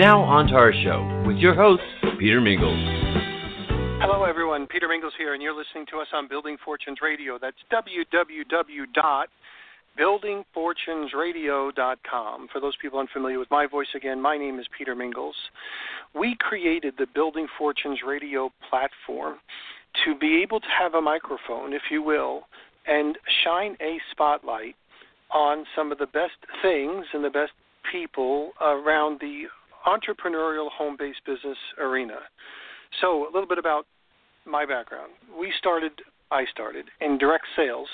Now, on to our show with your host, Peter Mingils. Hello, everyone. Peter Mingils here, and you're listening to us on Building Fortunes Radio. That's www.buildingfortunesradio.com. For those people unfamiliar with my voice, again, my name is Peter Mingils. We created the Building Fortunes Radio platform to be able to have a microphone, if you will, and shine a spotlight on some of the best things and the best people around the entrepreneurial home based business arena. So, a little bit about my background. We started, I started in direct sales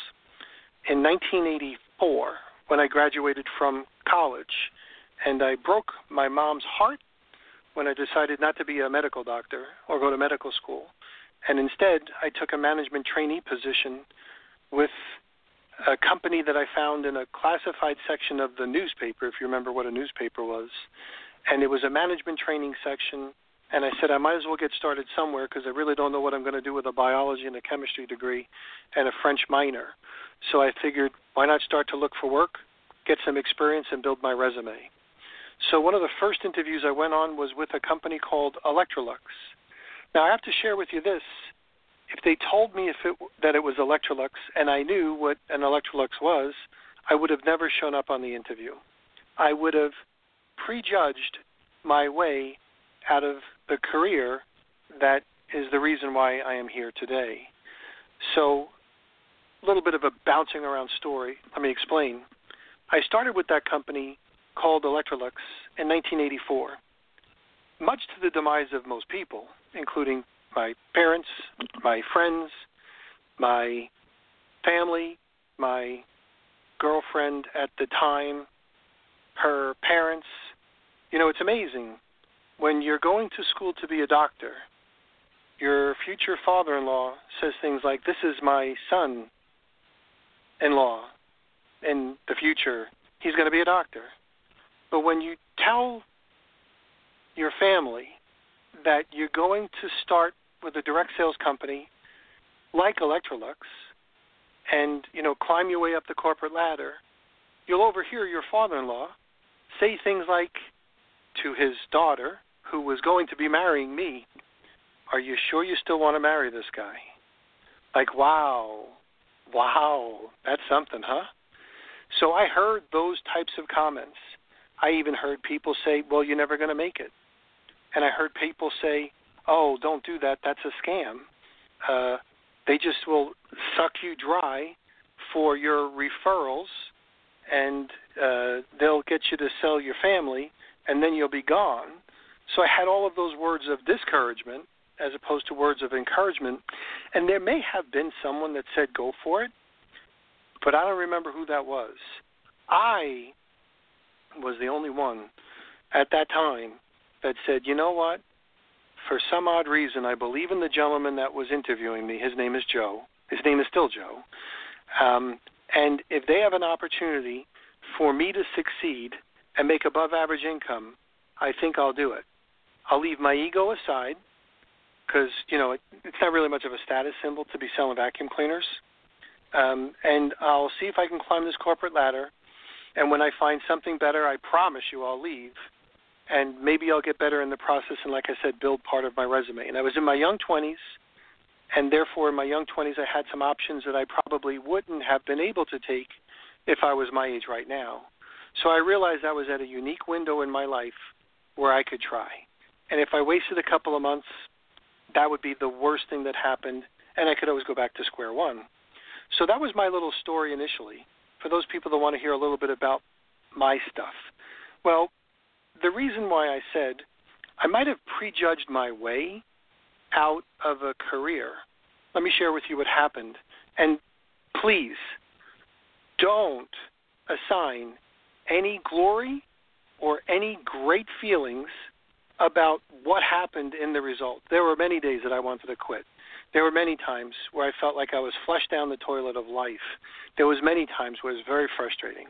in 1984 when I graduated from college. And I broke my mom's heart when I decided not to be a medical doctor or go to medical school. And instead, I took a management trainee position with a company that I found in a classified section of the newspaper, if you remember what a newspaper was and it was a management training section. And I said I might as well get started somewhere because I really don't know what I'm going to do with a biology and a chemistry degree and a French minor. So I figured why not start to look for work, get some experience, and build my resume. So one of the first interviews I went on was with a company called Electrolux. Now I have to share with you this: if they told me if it, that it was Electrolux and I knew what an Electrolux was, I would have never shown up on the interview. I would have prejudged my way out of the career that is the reason why I am here today. So, a little bit of a bouncing around story. Let me explain. I started with that company called Electrolux in 1984, much to the demise of most people, including my parents, my friends, my family, my girlfriend at the time, her parents. You know, it's amazing. When you're going to school to be a doctor, your future father in law says things like, This is my son in the future. He's going to be a doctor. But when you tell your family that you're going to start with a direct sales company like Electrolux and, you know, climb your way up the corporate ladder, you'll overhear your father in law say things like to his daughter, who was going to be marrying me, Are you sure you still want to marry this guy? Like, wow, wow, that's something, huh? So I heard those types of comments. I even heard people say, Well, you're never going to make it. And I heard people say, Oh, don't do that. That's a scam. Uh, they just will suck you dry for your referrals and uh, they'll get you to sell your family, and then you'll be gone. So I had all of those words of discouragement as opposed to words of encouragement. And there may have been someone that said, go for it, but I don't remember who that was. I was the only one at that time that said, you know what? For some odd reason, I believe in the gentleman that was interviewing me. His name is Joe. His name is still Joe. Um, and if they have an opportunity for me to succeed and make above average income, I think I'll do it. I'll leave my ego aside because you know it, it's not really much of a status symbol to be selling vacuum cleaners. Um, and I'll see if I can climb this corporate ladder. And when I find something better, I promise you I'll leave. And maybe I'll get better in the process. And like I said, build part of my resume. And I was in my young 20s and therefore in my young 20s I had some options that I probably wouldn't have been able to take if I was my age right now. So I realized I was at a unique window in my life where I could try. And if I wasted a couple of months, that would be the worst thing that happened and I could always go back to square one. So that was my little story initially. For those people that want to hear a little bit about my stuff. Well, the reason why I said I might have prejudged my way out of a career, let me share with you what happened. And please don't assign any glory or any great feelings about what happened in the result. There were many days that I wanted to quit. There were many times where I felt like I was flushed down the toilet of life. There was many times where it was very frustrating.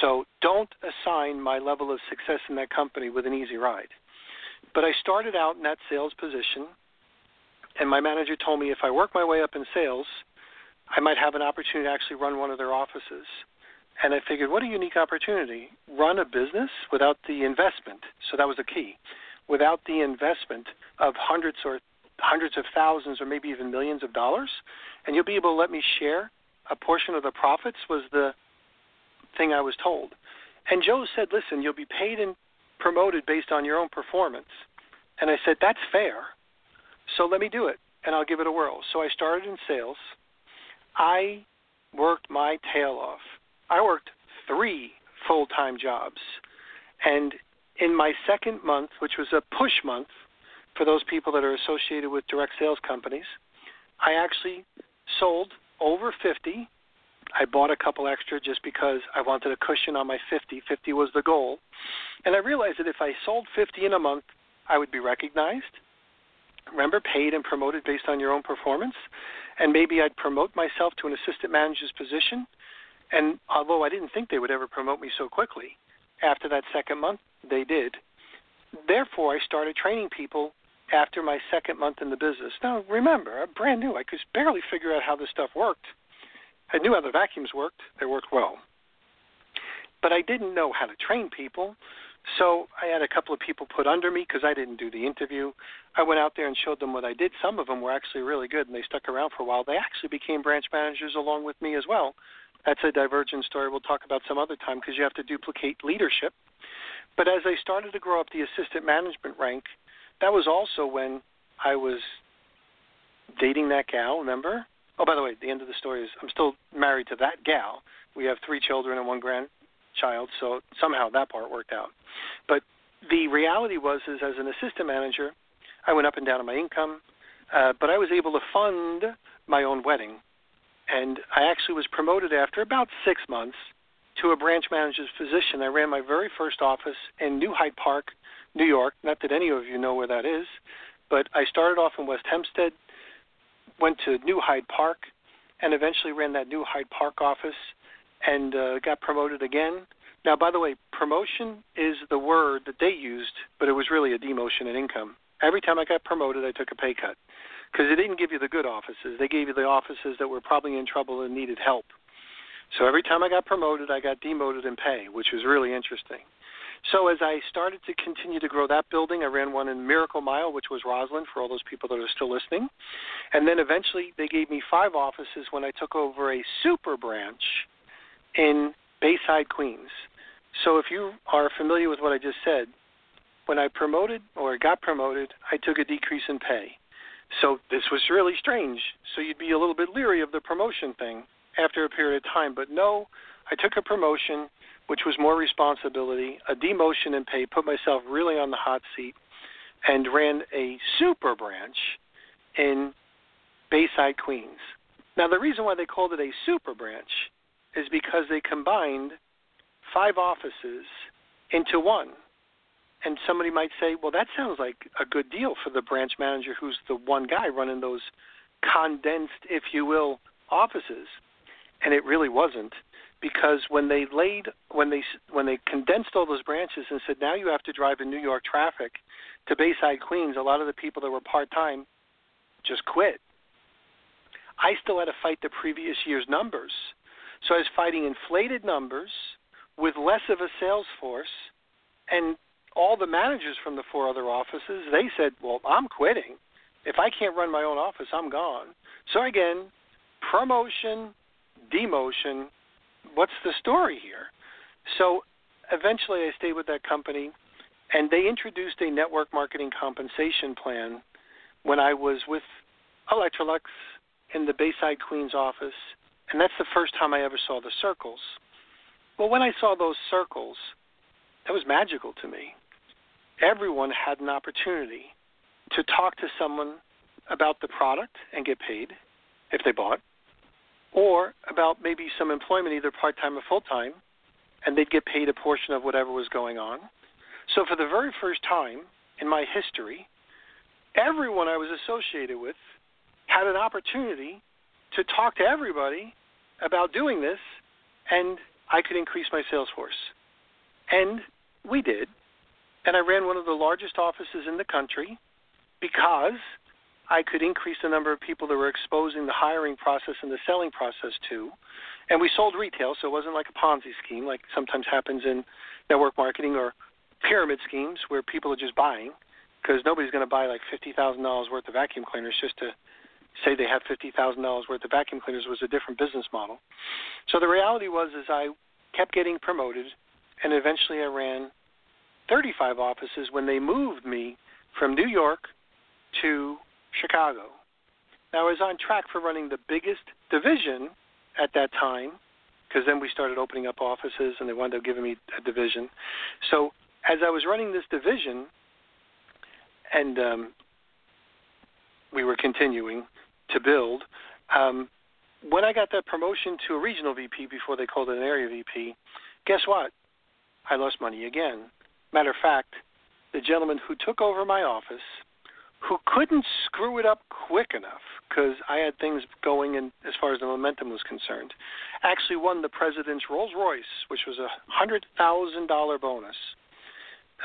So don't assign my level of success in that company with an easy ride. But I started out in that sales position, and my manager told me if I work my way up in sales, I might have an opportunity to actually run one of their offices. And I figured, what a unique opportunity. Run a business without the investment. So that was the key. Without the investment of hundreds or hundreds of thousands or maybe even millions of dollars, and you'll be able to let me share a portion of the profits was the thing I was told. And Joe said, listen, you'll be paid and promoted based on your own performance. And I said, that's fair. So let me do it, and I'll give it a whirl. So I started in sales. I worked my tail off. I worked three full time jobs. And in my second month, which was a push month for those people that are associated with direct sales companies, I actually sold over 50. I bought a couple extra just because I wanted a cushion on my 50. 50 was the goal. And I realized that if I sold 50 in a month, I would be recognized. Remember, paid and promoted based on your own performance. And maybe I'd promote myself to an assistant manager's position. And although I didn't think they would ever promote me so quickly, after that second month, they did. Therefore, I started training people after my second month in the business. Now, remember, I'm brand new. I could barely figure out how this stuff worked. I knew how the vacuums worked, they worked well. But I didn't know how to train people. So I had a couple of people put under me because I didn't do the interview. I went out there and showed them what I did. Some of them were actually really good, and they stuck around for a while. They actually became branch managers along with me as well. That's a divergent story we'll talk about some other time because you have to duplicate leadership. But as I started to grow up the assistant management rank, that was also when I was dating that gal, remember? Oh, by the way, the end of the story is I'm still married to that gal. We have three children and one grandchild, so somehow that part worked out. But the reality was, is as an assistant manager, I went up and down on my income, uh, but I was able to fund my own wedding, and I actually was promoted after about six months to a branch manager's position. I ran my very first office in New Hyde Park, New York. Not that any of you know where that is, but I started off in West Hempstead, went to New Hyde Park, and eventually ran that New Hyde Park office and uh, got promoted again. Now, by the way, promotion is the word that they used, but it was really a demotion in income. Every time I got promoted, I took a pay cut because they didn't give you the good offices. They gave you the offices that were probably in trouble and needed help. So every time I got promoted, I got demoted in pay, which was really interesting. So as I started to continue to grow that building, I ran one in Miracle Mile, which was Roslyn, for all those people that are still listening. And then eventually they gave me five offices when I took over a super branch in Bayside, Queens. So if you are familiar with what I just said, when I promoted or got promoted, I took a decrease in pay. So this was really strange. So you'd be a little bit leery of the promotion thing after a period of time. But no, I took a promotion which was more responsibility, a demotion in pay, put myself really on the hot seat, and ran a super branch in Bayside, Queens. Now, the reason why they called it a super branch is because they combined five offices into one. And somebody might say, well, that sounds like a good deal for the branch manager who's the one guy running those condensed, if you will, offices. And it really wasn't because when they laid when they when they condensed all those branches and said now you have to drive in New York traffic to Bayside Queens, a lot of the people that were part time just quit. I still had to fight the previous year's numbers. So I was fighting inflated numbers with less of a sales force and all the managers from the four other offices, they said, "Well, I'm quitting. If I can't run my own office, I'm gone." So again, promotion, demotion, what's the story here? So eventually I stayed with that company, and they introduced a network marketing compensation plan when I was with Electrolux in the Bayside Queens office, and that's the first time I ever saw the circles. Well, when I saw those circles, that was magical to me. Everyone had an opportunity to talk to someone about the product and get paid if they bought, or about maybe some employment, either part time or full time, and they'd get paid a portion of whatever was going on. So for the very first time, in my history, everyone I was associated with had an opportunity to talk to everybody about doing this, and I could increase my sales force. And we did. And I ran one of the largest offices in the country because I could increase the number of people that were exposing the hiring process and the selling process to. And we sold retail, so it wasn't like a Ponzi scheme like sometimes happens in network marketing or pyramid schemes where people are just buying because nobody's going to buy like $50,000 worth of vacuum cleaners just to say they have $50,000 worth of vacuum cleaners was a different business model. So the reality was is I kept getting promoted and eventually I ran 35 offices when they moved me from New York to Chicago. Now I was on track for running the biggest division at that time because then we started opening up offices and they wound up giving me a division. So as I was running this division and um, we were continuing to build, um, when I got that promotion to a regional VP before they called it an area VP, guess what? I lost money again. Matter of fact, the gentleman who took over my office, who couldn't screw it up quick enough because I had things going in as far as the momentum was concerned, actually won the president's Rolls Royce, which was a hundred thousand dollar bonus.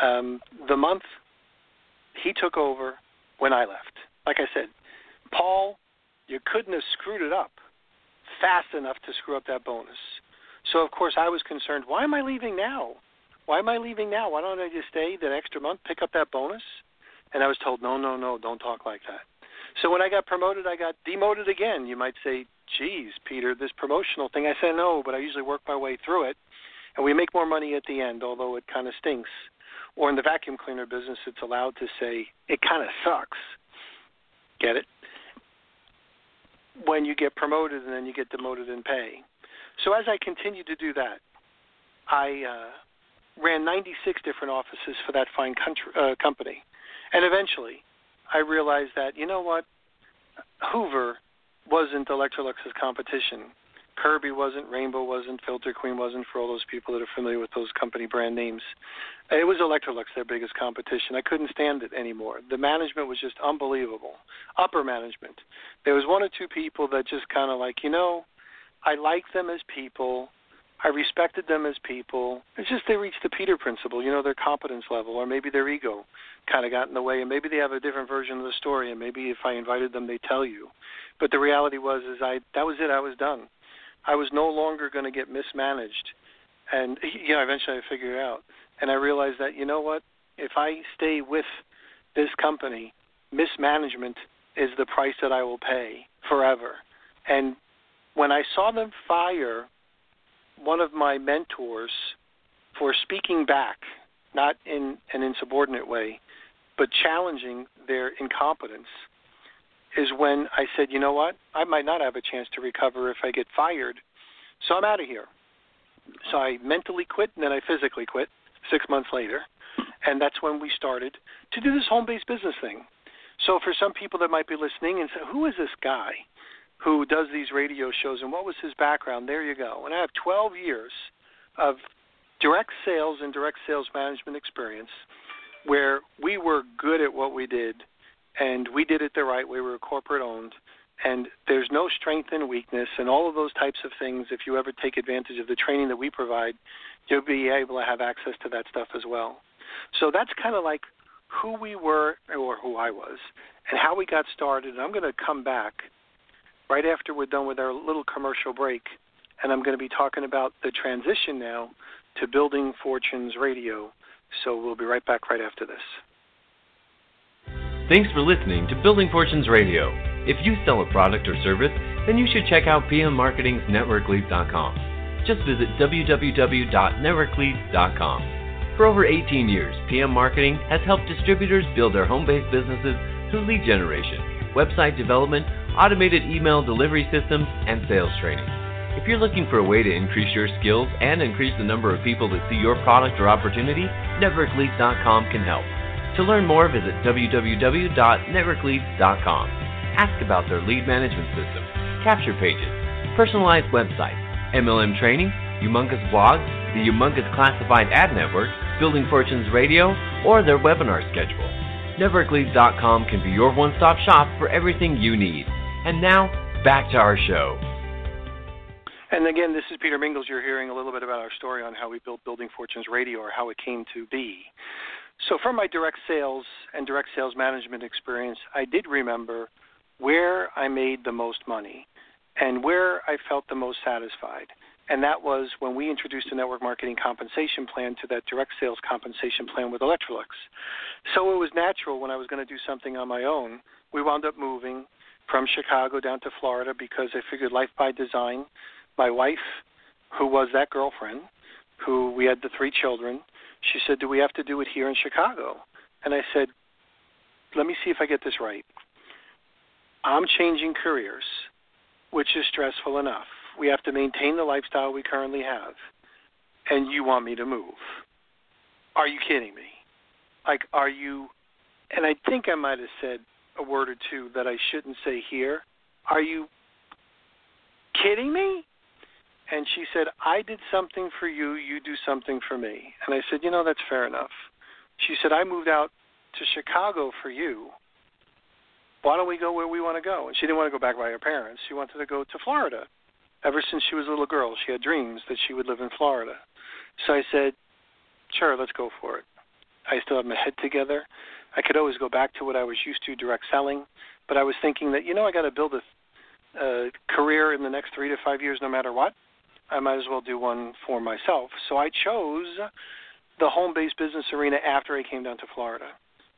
Um, the month he took over when I left. Like I said, Paul, you couldn't have screwed it up fast enough to screw up that bonus. So of course I was concerned. Why am I leaving now? Why am I leaving now? Why don't I just stay that extra month, pick up that bonus? And I was told, no, no, no, don't talk like that. So when I got promoted, I got demoted again. You might say, geez, Peter, this promotional thing. I said, no, but I usually work my way through it. And we make more money at the end, although it kind of stinks. Or in the vacuum cleaner business, it's allowed to say, it kind of sucks. Get it? When you get promoted and then you get demoted in pay. So as I continued to do that, I uh, ran 96 different offices for that fine country, uh, company. And eventually, I realized that, you know what? Hoover wasn't Electrolux's competition. Kirby wasn't, Rainbow wasn't, Filter Queen wasn't for all those people that are familiar with those company brand names. It was Electrolux, their biggest competition. I couldn't stand it anymore. The management was just unbelievable. Upper management. There was one or two people that just kind of like, you know, I like them as people. I respected them as people. It's just they reached the Peter principle, you know, their competence level, or maybe their ego kind of got in the way, and maybe they have a different version of the story, and maybe if I invited them, they tell you. But the reality was, is I that was it. I was done. I was no longer going to get mismanaged, and you know, eventually I figured out, and I realized that you know what, if I stay with this company, mismanagement is the price that I will pay forever, and when I saw them fire one of my mentors for speaking back, not in an insubordinate way, but challenging their incompetence, is when I said, you know what? I might not have a chance to recover if I get fired. So I'm out of here. So I mentally quit and then I physically quit six months later. And that's when we started to do this home based business thing. So for some people that might be listening and say, who is this guy? who does these radio shows and what was his background. There you go. And I have 12 years of direct sales and direct sales management experience where we were good at what we did and we did it the right way. We were corporate owned and there's no strength and weakness and all of those types of things. If you ever take advantage of the training that we provide, you'll be able to have access to that stuff as well. So that's kind of like who we were or who I was and how we got started. And I'm going to come back right after we're done with our little commercial break. And I'm going to be talking about the transition now to Building Fortunes Radio. So we'll be right back right after this. Thanks for listening to Building Fortunes Radio. If you sell a product or service, then you should check out PM Marketing's. Just visit www.networkleads.com. For over 18 years, PM Marketing has helped distributors build their home based businesses through lead generation, website development, automated email delivery systems, and sales training. If you're looking for a way to increase your skills and increase the number of people that see your product or opportunity, NetworkLeads.com can help. To learn more, visit www.networkleads.com. Ask about their lead management system, capture pages, personalized website, MLM training, humongous blogs, the humongous classified ad network, Building Fortunes Radio, or their webinar schedule. NetworkLeads.com can be your one stop shop for everything you need. And now, back to our show. And again, this is Peter Mingils. You're hearing a little bit about our story on how we built Building Fortunes Radio or how it came to be. So, from my direct sales and direct sales management experience, I did remember where I made the most money and where I felt the most satisfied. And that was when we introduced a network marketing compensation plan to that direct sales compensation plan with Electrolux. So it was natural when I was going to do something on my own. We wound up moving from Chicago down to Florida because I figured life by design my wife, who was that girlfriend, who we had the three children, she said, Do we have to do it here in Chicago? And I said, Let me see if I get this right. I'm changing careers, which is stressful enough. We have to maintain the lifestyle we currently have. And you want me to move. Are you kidding me? Like, are you. And I think I might have said a word or two that I shouldn't say here. Are you kidding me? And she said, I did something for you, you do something for me. And I said, You know, that's fair enough. She said, I moved out to Chicago for you. Why don't we go where we want to go? And she didn't want to go back by her parents. She wanted to go to Florida. Ever since she was a little girl, she had dreams that she would live in Florida. So I said, Sure, let's go for it. I still have my head together. I could always go back to what I was used to, direct selling. But I was thinking that, you know, I got to build a uh, career in the next three to five years no matter what. I might as well do one for myself. So I chose the home based business arena after I came down to Florida.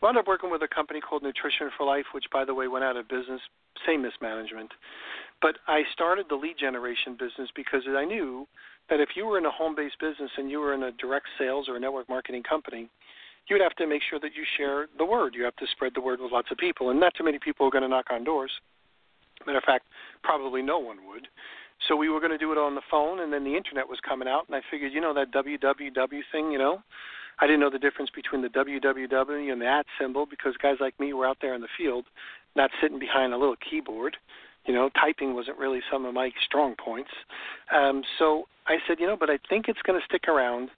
Wound up working with a company called Nutrition for Life, which, by the way, went out of business, same mismanagement. But I started the lead generation business because I knew that if you were in a home based business and you were in a direct sales or a network marketing company, you would have to make sure that you share the word. You have to spread the word with lots of people, and not too many people are going to knock on doors. Matter of fact, probably no one would. So we were going to do it on the phone, and then the internet was coming out, and I figured, you know, that www thing, you know, I didn't know the difference between the www and the at symbol because guys like me were out there in the field, not sitting behind a little keyboard. You know, typing wasn't really some of my strong points. Um, so I said, you know, but I think it's going to stick around,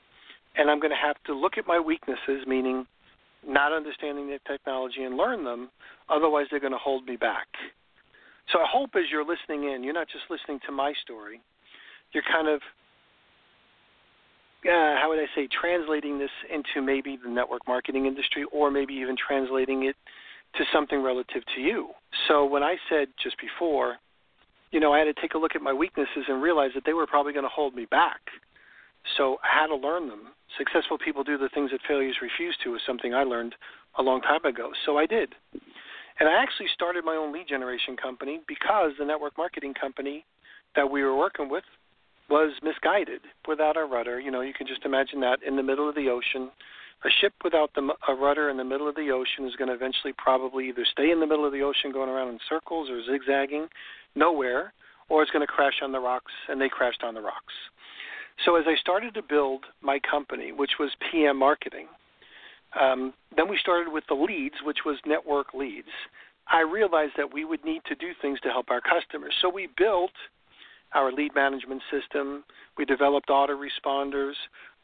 and I'm going to have to look at my weaknesses, meaning not understanding the technology and learn them. Otherwise, they're going to hold me back. So I hope as you're listening in, you're not just listening to my story. You're kind of, uh, how would I say, translating this into maybe the network marketing industry or maybe even translating it to something relative to you. So when I said just before, you know, I had to take a look at my weaknesses and realize that they were probably going to hold me back. So I had to learn them. Successful people do the things that failures refuse to is something I learned a long time ago. So I did. And I actually started my own lead generation company because the network marketing company that we were working with was misguided without a rudder. You know, you can just imagine that in the middle of the ocean. A ship without the, a rudder in the middle of the ocean is going to eventually probably either stay in the middle of the ocean going around in circles or zigzagging nowhere, or it's going to crash on the rocks, and they crashed on the rocks. So as I started to build my company, which was PM Marketing, um, then we started with the leads, which was network leads. I realized that we would need to do things to help our customers. So we built our lead management system. We developed autoresponders,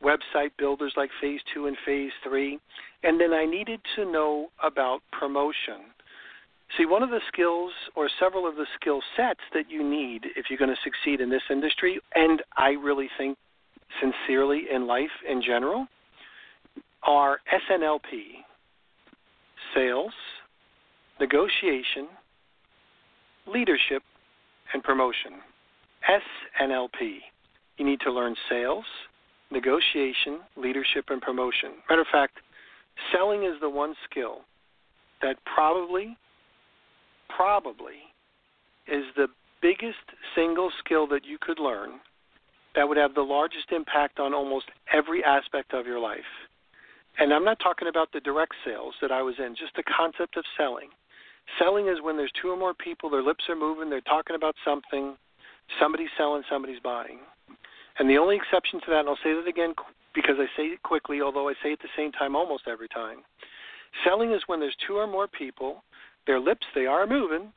website builders like Phase 2 and Phase 3. And then I needed to know about promotion. See, one of the skills or several of the skill sets that you need if you're going to succeed in this industry, and I really think sincerely in life in general, are SNLP sales, negotiation, leadership, and promotion. SNLP. You need to learn sales, negotiation, leadership, and promotion. Matter of fact, selling is the one skill that probably, probably is the biggest single skill that you could learn that would have the largest impact on almost every aspect of your life. And I'm not talking about the direct sales that I was in, just the concept of selling. Selling is when there's two or more people, their lips are moving, they're talking about something, somebody's selling, somebody's buying. And the only exception to that, and I'll say that again because I say it quickly, although I say it at the same time almost every time. Selling is when there's two or more people, their lips, they are moving,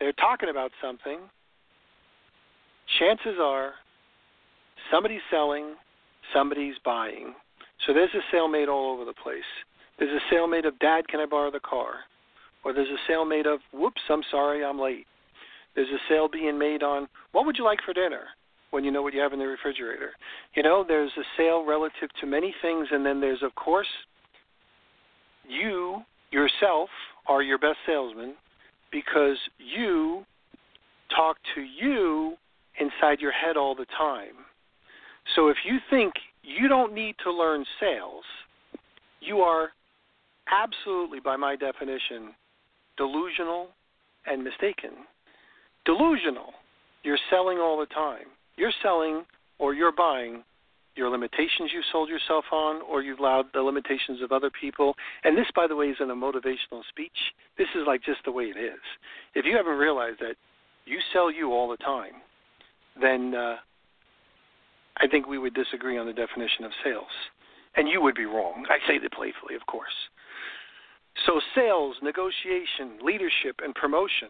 they're talking about something. Chances are somebody's selling, somebody's buying. So there's a sale made all over the place. There's a sale made of Dad, can I borrow the car? Or there's a sale made of Whoops, I'm sorry, I'm late. There's a sale being made on what would you like for dinner when you know what you have in the refrigerator. You know, there's a sale relative to many things, and then there's, of course, you yourself are your best salesman because you talk to you inside your head all the time. So if you think you don't need to learn sales, you are absolutely, by my definition, delusional and mistaken. Delusional, you're selling all the time. You're selling or you're buying your limitations you've sold yourself on, or you've allowed the limitations of other people. And this, by the way, isn't a motivational speech. This is like just the way it is. If you haven't realized that you sell you all the time, then uh, I think we would disagree on the definition of sales. And you would be wrong. I say that playfully, of course. So, sales, negotiation, leadership, and promotion.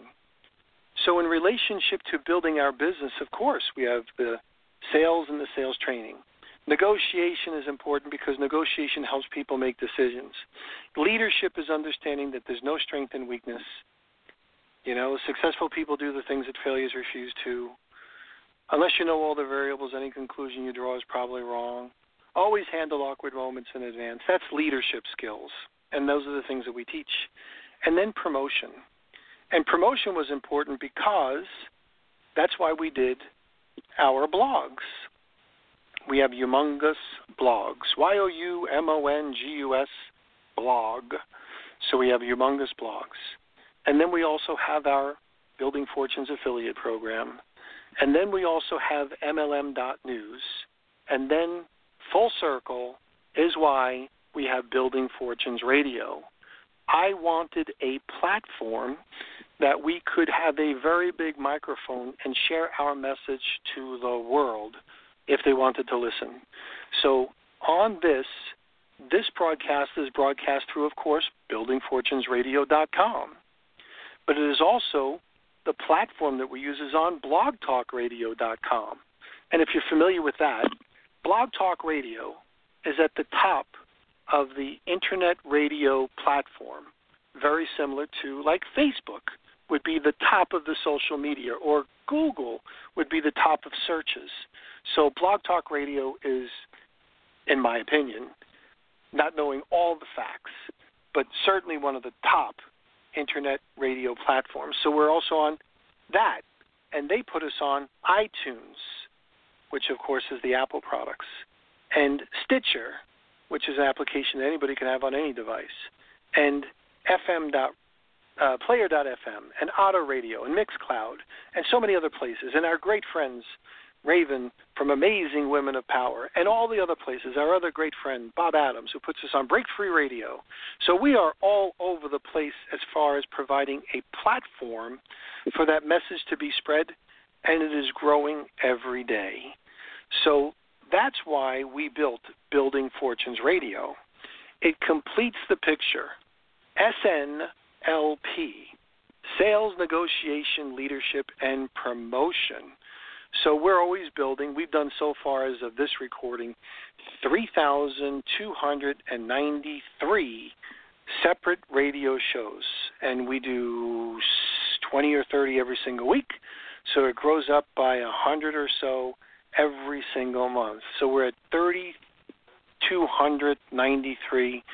So, in relationship to building our business, of course, we have the sales and the sales training. Negotiation is important because negotiation helps people make decisions. Leadership is understanding that there's no strength and weakness. You know, successful people do the things that failures refuse to. Unless you know all the variables, any conclusion you draw is probably wrong. Always handle awkward moments in advance. That's leadership skills. And those are the things that we teach. And then promotion. And promotion was important because that's why we did our blogs we have Youmongus blogs. Y O U M O N G U S blog. So we have Youmongus blogs. And then we also have our Building Fortunes affiliate program. And then we also have MLM.news. And then full circle is why we have Building Fortunes Radio. I wanted a platform that we could have a very big microphone and share our message to the world if they wanted to listen. So on this, this broadcast is broadcast through, of course, buildingfortunesradio.com. But it is also the platform that we use is on blogtalkradio.com. And if you're familiar with that, Blog Talk Radio is at the top of the internet radio platform, very similar to like Facebook would be the top of the social media, or Google would be the top of searches. So Blog Talk Radio is, in my opinion, not knowing all the facts, but certainly one of the top internet radio platforms. So we're also on that, and they put us on iTunes, which of course is the Apple products, and Stitcher, which is an application that anybody can have on any device, and FM uh, Player.fm and Auto Radio and Mixcloud and so many other places, and our great friends Raven from Amazing Women of Power and all the other places. Our other great friend Bob Adams, who puts us on Break Free Radio. So we are all over the place as far as providing a platform for that message to be spread, and it is growing every day. So that's why we built Building Fortunes Radio. It completes the picture. SNLP, Sales, Negotiation, Leadership, and Promotion. So we're always building. We've done so far as of this recording 3,293 separate radio shows, and we do 20 or 30 every single week. So it grows up by a 100 or so every single month. So we're at 3,293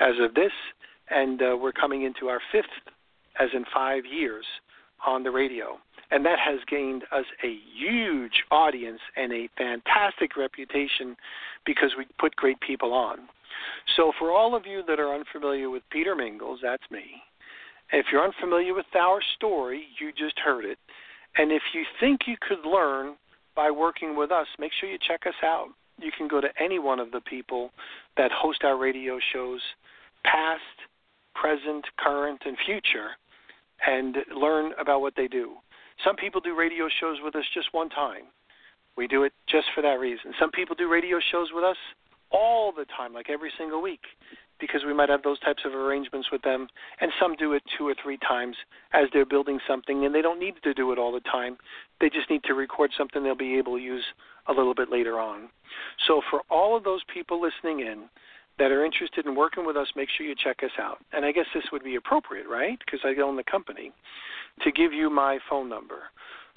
as of this and uh, we're coming into our fifth, as in five years, on the radio. And that has gained us a huge audience and a fantastic reputation because we put great people on. So, for all of you that are unfamiliar with Peter Mingils, that's me. If you're unfamiliar with our story, you just heard it. And if you think you could learn by working with us, make sure you check us out. You can go to any one of the people that host our radio shows, past, present, current, and future, and learn about what they do. Some people do radio shows with us just one time. We do it just for that reason. Some people do radio shows with us all the time, like every single week, because we might have those types of arrangements with them. And some do it two or three times as they're building something, and they don't need to do it all the time. They just need to record something they'll be able to use a little bit later on. So, for all of those people listening in, that are interested in working with us, make sure you check us out. And I guess this would be appropriate, right? Because I own the company, to give you my phone number.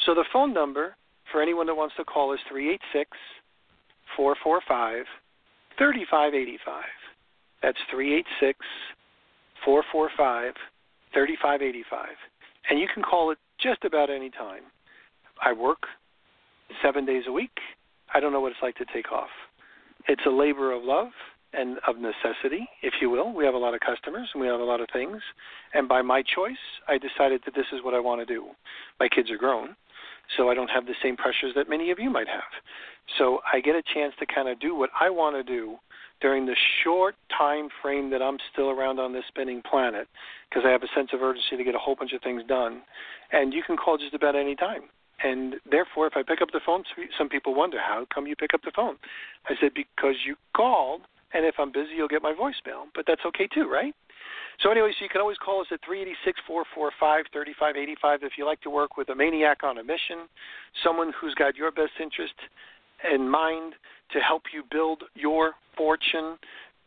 So the phone number for anyone that wants to call is 386 445 3585. That's 386 445 3585. And you can call it just about any time. I work seven days a week. I don't know what it's like to take off. It's a labor of love and of necessity, if you will. We have a lot of customers and we have a lot of things. And by my choice, I decided that this is what I want to do. My kids are grown, so I don't have the same pressures that many of you might have. So I get a chance to kind of do what I want to do during the short time frame that I'm still around on this spinning planet because I have a sense of urgency to get a whole bunch of things done. And you can call just about any time. And therefore, if I pick up the phone, some people wonder, how come you pick up the phone? I said, because you called, and if I'm busy, you'll get my voicemail. But that's okay too, right? So anyway, so you can always call us at 386-445-3585 if you like to work with a maniac on a mission, someone who's got your best interest in mind to help you build your fortune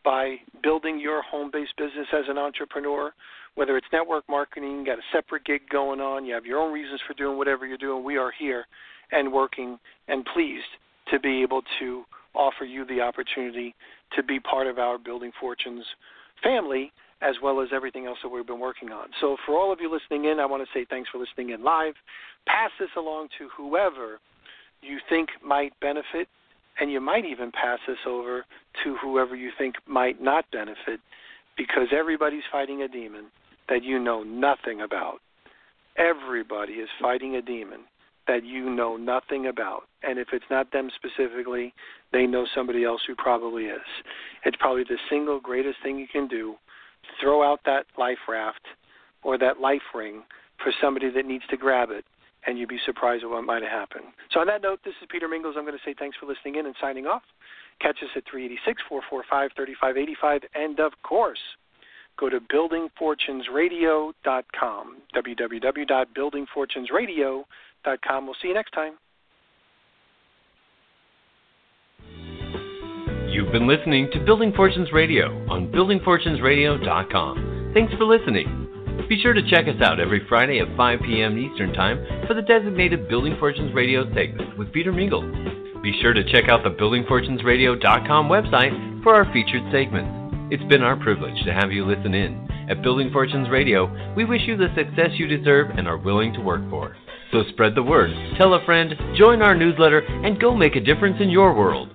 by building your home-based business as an entrepreneur whether it's network marketing, you got a separate gig going on, you have your own reasons for doing whatever you're doing, we are here and working and pleased to be able to offer you the opportunity to be part of our Building Fortunes family as well as everything else that we've been working on. So, for all of you listening in, I want to say thanks for listening in live. Pass this along to whoever you think might benefit, and you might even pass this over to whoever you think might not benefit because everybody's fighting a demon that you know nothing about. Everybody is fighting a demon that you know nothing about. And if it's not them specifically, they know somebody else who probably is. It's probably the single greatest thing you can do. Throw out that life raft or that life ring for somebody that needs to grab it, and you'd be surprised at what might have happened. So, on that note, this is Peter Mingils. I'm going to say thanks for listening in and signing off. Catch us at 386 445 3585. And of course, go to buildingfortunesradio.com. www.buildingfortunesradio.com. We'll see you next time. You've been listening to Building Fortunes Radio on buildingfortunesradio.com. Thanks for listening. Be sure to check us out every Friday at 5 p.m. Eastern Time for the designated Building Fortunes Radio segment with Peter Mingils. Be sure to check out the BuildingFortunesRadio.com website for our featured segments. It's been our privilege to have you listen in. At Building Fortunes Radio, we wish you the success you deserve and are willing to work for. So spread the word, tell a friend, join our newsletter, and go make a difference in your world.